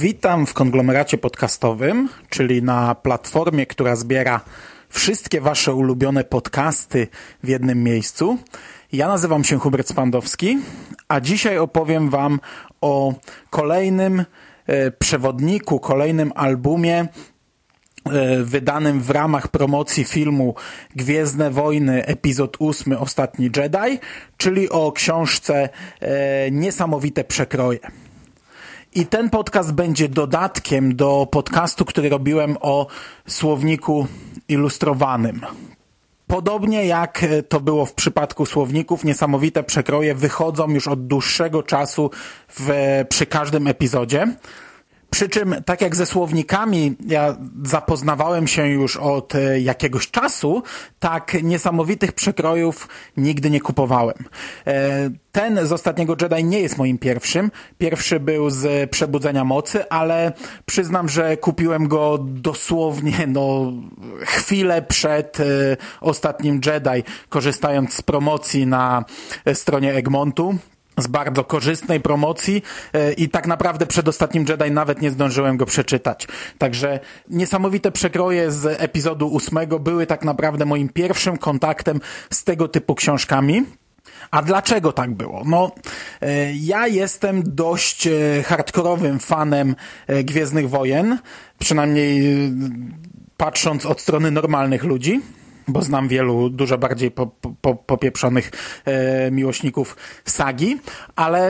Witam w konglomeracie podcastowym, czyli na platformie, która zbiera wszystkie wasze ulubione podcasty w jednym miejscu. Ja nazywam się Hubert Spandowski, a dzisiaj opowiem wam o kolejnym e, przewodniku, kolejnym albumie e, wydanym w ramach promocji filmu Gwiezdne Wojny, epizod 8, Ostatni Jedi, czyli o książce e, Niesamowite Przekroje. I ten podcast będzie dodatkiem do podcastu, który robiłem o słowniku ilustrowanym. Podobnie jak to było w przypadku słowników, niesamowite przekroje wychodzą już od dłuższego czasu w, przy każdym epizodzie. Przy czym, tak jak ze słownikami, ja zapoznawałem się już od e, jakiegoś czasu, tak niesamowitych przekrojów nigdy nie kupowałem. E, ten z ostatniego Jedi nie jest moim pierwszym. Pierwszy był z Przebudzenia Mocy, ale przyznam, że kupiłem go dosłownie no, chwilę przed e, ostatnim Jedi, korzystając z promocji na stronie Egmontu z bardzo korzystnej promocji e, i tak naprawdę przed ostatnim Jedi nawet nie zdążyłem go przeczytać. Także niesamowite przekroje z epizodu ósmego były tak naprawdę moim pierwszym kontaktem z tego typu książkami. A dlaczego tak było? No, e, ja jestem dość e, hardkorowym fanem Gwiezdnych Wojen, przynajmniej patrząc od strony normalnych ludzi bo znam wielu dużo bardziej po, po, popieprzonych e, miłośników sagi, ale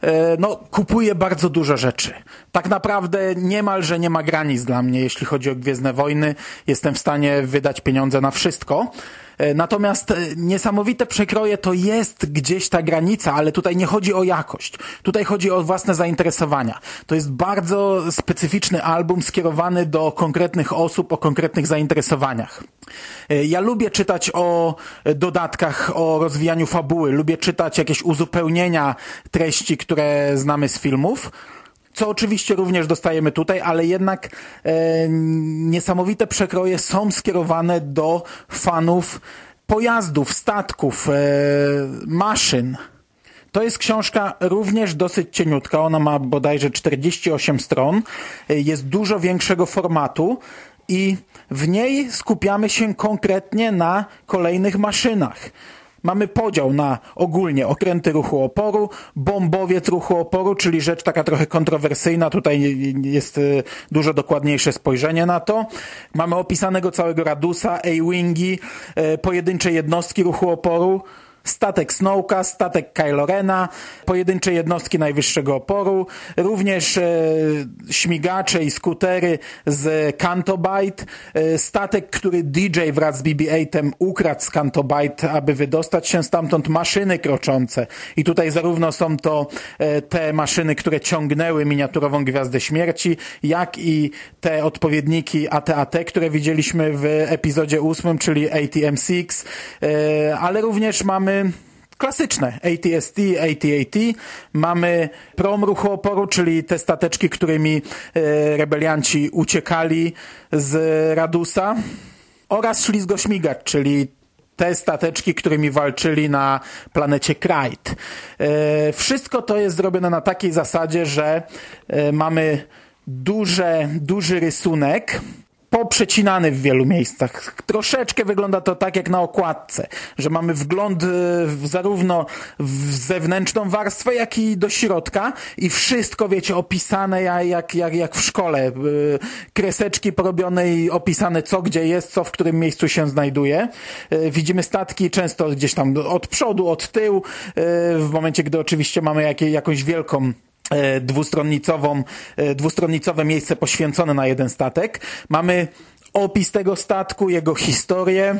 e, no, kupuję bardzo dużo rzeczy. Tak naprawdę niemalże nie ma granic dla mnie, jeśli chodzi o Gwiezdne Wojny. Jestem w stanie wydać pieniądze na wszystko. E, natomiast e, niesamowite przekroje to jest gdzieś ta granica, ale tutaj nie chodzi o jakość. Tutaj chodzi o własne zainteresowania. To jest bardzo specyficzny album skierowany do konkretnych osób o konkretnych zainteresowaniach. E, ja lubię czytać o dodatkach, o rozwijaniu fabuły, lubię czytać jakieś uzupełnienia treści, które znamy z filmów co oczywiście również dostajemy tutaj, ale jednak e, niesamowite przekroje są skierowane do fanów pojazdów, statków, e, maszyn. To jest książka również dosyć cieniutka, ona ma bodajże 48 stron, e, jest dużo większego formatu i w niej skupiamy się konkretnie na kolejnych maszynach. Mamy podział na ogólnie okręty ruchu oporu, bombowiec ruchu oporu, czyli rzecz taka trochę kontrowersyjna, tutaj jest y, dużo dokładniejsze spojrzenie na to. Mamy opisanego całego Radusa, A-Wingi, y, pojedyncze jednostki ruchu oporu, statek Snowka, statek Kylo Rena, pojedyncze jednostki najwyższego oporu, również e, śmigacze i skutery z Cantobite, e, statek, który DJ wraz z BB-8 ukradł z Cantobite, aby wydostać się stamtąd, maszyny kroczące. I tutaj zarówno są to e, te maszyny, które ciągnęły miniaturową Gwiazdę Śmierci, jak i te odpowiedniki AT-AT, które widzieliśmy w epizodzie ósmym, czyli ATM-6, e, ale również mamy mamy klasyczne ATST, AT-AT, mamy prom ruchu oporu, czyli te stateczki, którymi e, rebelianci uciekali z Radusa oraz ślizgośmigacz, czyli te stateczki, którymi walczyli na planecie Krajt. E, wszystko to jest zrobione na takiej zasadzie, że e, mamy duże, duży rysunek, poprzecinany w wielu miejscach. Troszeczkę wygląda to tak jak na okładce, że mamy wgląd w, zarówno w zewnętrzną warstwę, jak i do środka i wszystko, wiecie, opisane jak, jak, jak w szkole. E, kreseczki porobione i opisane co gdzie jest, co w którym miejscu się znajduje. E, widzimy statki często gdzieś tam od przodu, od tyłu, w momencie, gdy oczywiście mamy jakie, jakąś wielką dwustronnicową, e, dwustronnicowe miejsce poświęcone na jeden statek. Mamy opis tego statku, jego historię,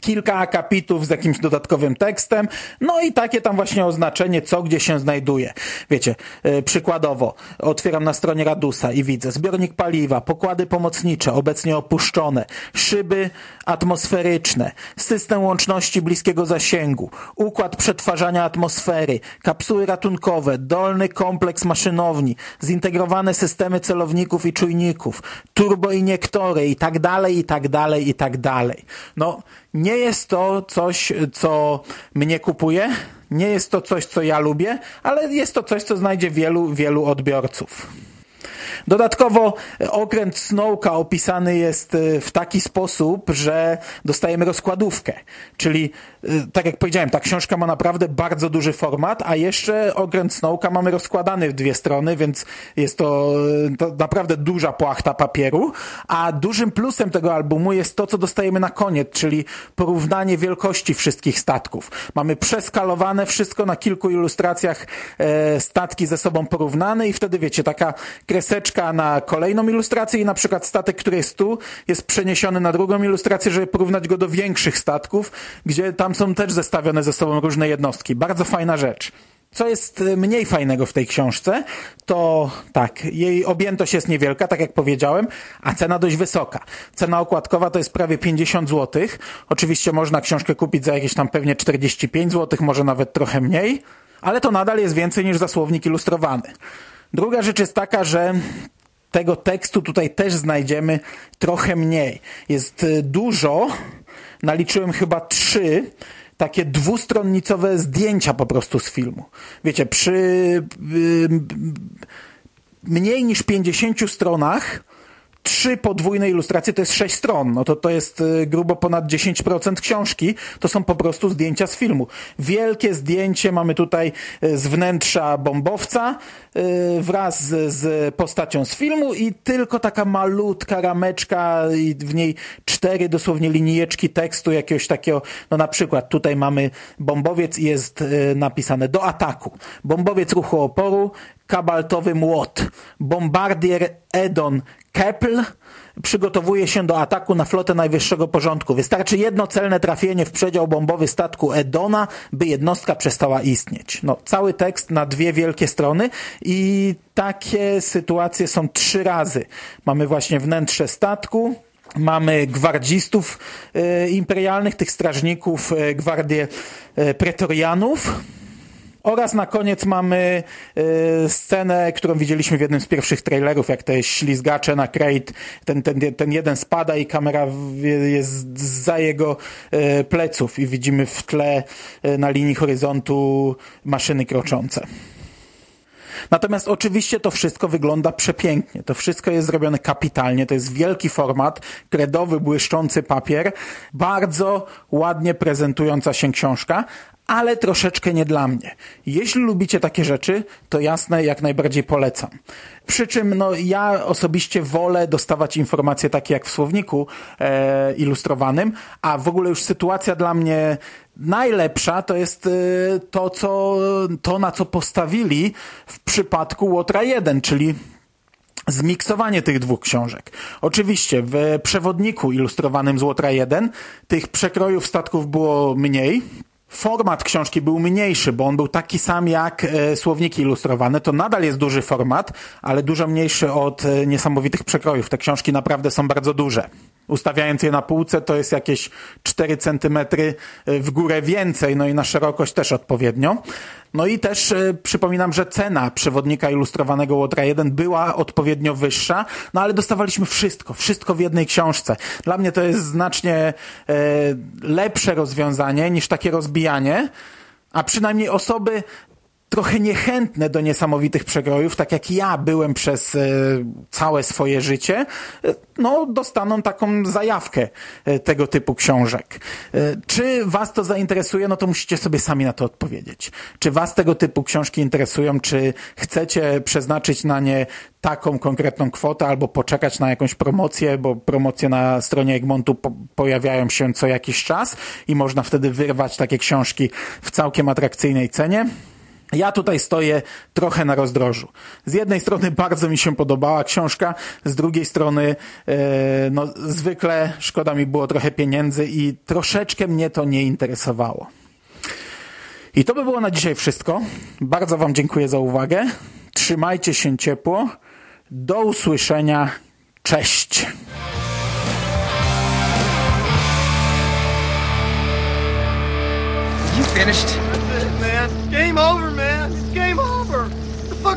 kilka akapitów z jakimś dodatkowym tekstem, no i takie tam właśnie oznaczenie, co gdzie się znajduje. Wiecie, yy, przykładowo, otwieram na stronie Radusa i widzę zbiornik paliwa, pokłady pomocnicze, obecnie opuszczone, szyby atmosferyczne, system łączności bliskiego zasięgu, układ przetwarzania atmosfery, kapsuły ratunkowe, dolny kompleks maszynowni, zintegrowane systemy celowników i czujników, turboiniektory i tak dalej, i tak dalej, i tak dalej. No, nie jest to coś, co mnie kupuje, nie jest to coś, co ja lubię, ale jest to coś, co znajdzie wielu, wielu odbiorców. Dodatkowo okręt Snowka opisany jest e, w taki sposób, że dostajemy rozkładówkę. Czyli, e, tak jak powiedziałem, ta książka ma naprawdę bardzo duży format, a jeszcze okręt Snowka mamy rozkładany w dwie strony, więc jest to, e, to naprawdę duża płachta papieru. A dużym plusem tego albumu jest to, co dostajemy na koniec, czyli porównanie wielkości wszystkich statków. Mamy przeskalowane wszystko na kilku ilustracjach statki ze sobą porównane i wtedy wiecie, taka kreseczka na kolejną ilustrację i na przykład statek, który jest tu, jest przeniesiony na drugą ilustrację, żeby porównać go do większych statków, gdzie tam są też zestawione ze sobą różne jednostki. Bardzo fajna rzecz. Co jest e, mniej fajnego w tej książce, to tak, jej objętość jest niewielka, tak jak powiedziałem, a cena dość wysoka. Cena okładkowa to jest prawie 50 zł. Oczywiście można książkę kupić za jakieś tam pewnie 45 zł, może nawet trochę mniej, ale to nadal jest więcej niż za słownik ilustrowany. Druga rzecz jest taka, że tego tekstu tutaj też znajdziemy trochę mniej. Jest y, dużo, naliczyłem chyba trzy takie dwustronnicowe zdjęcia po prostu z filmu. Wiecie, przy y, mniej niż 50 stronach trzy podwójne ilustracje to jest sześć stron, no to to jest y, grubo ponad 10% książki, to są po prostu zdjęcia z filmu. Wielkie zdjęcie mamy tutaj y, z wnętrza bombowca y, wraz z, z postacią z filmu i tylko taka malutka rameczka i w niej cztery dosłownie linijeczki tekstu jakiegoś takiego, no na przykład tutaj mamy bombowiec i jest napisane do ataku. Bombowiec ruchu oporu, kabaltowy młot. Bombardier Edon Kepl przygotowuje się do ataku na flotę najwyższego porządku. Wystarczy jedno celne trafienie w przedział bombowy statku Edona, by jednostka przestała istnieć. No, cały tekst na dwie wielkie strony i takie sytuacje są trzy razy. Mamy właśnie wnętrze statku, mamy gwardzistów e, imperialnych, tych strażników, e, gwardię e, pretorianów, oraz na koniec mamy y, scenę, którą widzieliśmy w jednym z pierwszych trailerów, jak te ślizgacze na crate, ten, ten, ten jeden spada i kamera jest za jego y, pleców i widzimy w tle y, na linii horyzontu maszyny kroczące. Natomiast oczywiście to wszystko wygląda przepięknie. To wszystko jest zrobione kapitalnie. To jest wielki format, kredowy, błyszczący papier, bardzo ładnie prezentująca się książka, ale troszeczkę nie dla mnie. Jeśli lubicie takie rzeczy, to jasne, jak najbardziej polecam. Przy czym no, ja osobiście wolę dostawać informacje takie jak w słowniku e, ilustrowanym, a w ogóle już sytuacja dla mnie najlepsza to jest e, to, co, to, na co postawili w przypadku Łotra 1, czyli zmiksowanie tych dwóch książek. Oczywiście w przewodniku ilustrowanym z Łotra 1 tych przekrojów statków było mniej, format książki był mniejszy, bo on był taki sam jak e, słowniki ilustrowane. To nadal jest duży format, ale dużo mniejszy od e, niesamowitych przekrojów. Te książki naprawdę są bardzo duże. Ustawiając je na półce, to jest jakieś 4 centymetry e, w górę więcej, no i na szerokość też odpowiednio. No i też przypominam, że cena przewodnika ilustrowanego Łotra 1 była odpowiednio wyższa, no ale dostawaliśmy wszystko, wszystko w jednej książce. Dla mnie to jest znacznie lepsze rozwiązanie niż takie rozbijanie, a przynajmniej osoby trochę niechętne do niesamowitych przegrojów, tak jak ja byłem przez e, całe swoje życie, e, no dostaną taką zajawkę e, tego typu książek. Czy was to zainteresuje? No to musicie sobie sami na to odpowiedzieć. Czy was tego typu książki interesują? Czy chcecie przeznaczyć na nie taką konkretną kwotę albo poczekać na jakąś promocję, bo promocje na stronie Egmontu po pojawiają się co jakiś czas i można wtedy wyrwać takie książki w całkiem atrakcyjnej cenie? Ja tutaj stoję trochę na rozdrożu. Z jednej strony bardzo mi się podobała książka, z drugiej strony e, no, zwykle szkoda mi było trochę pieniędzy i troszeczkę mnie to nie interesowało. I to by było na dzisiaj wszystko. Bardzo Wam dziękuję za uwagę. Trzymajcie się ciepło. Do usłyszenia. Cześć. You finished?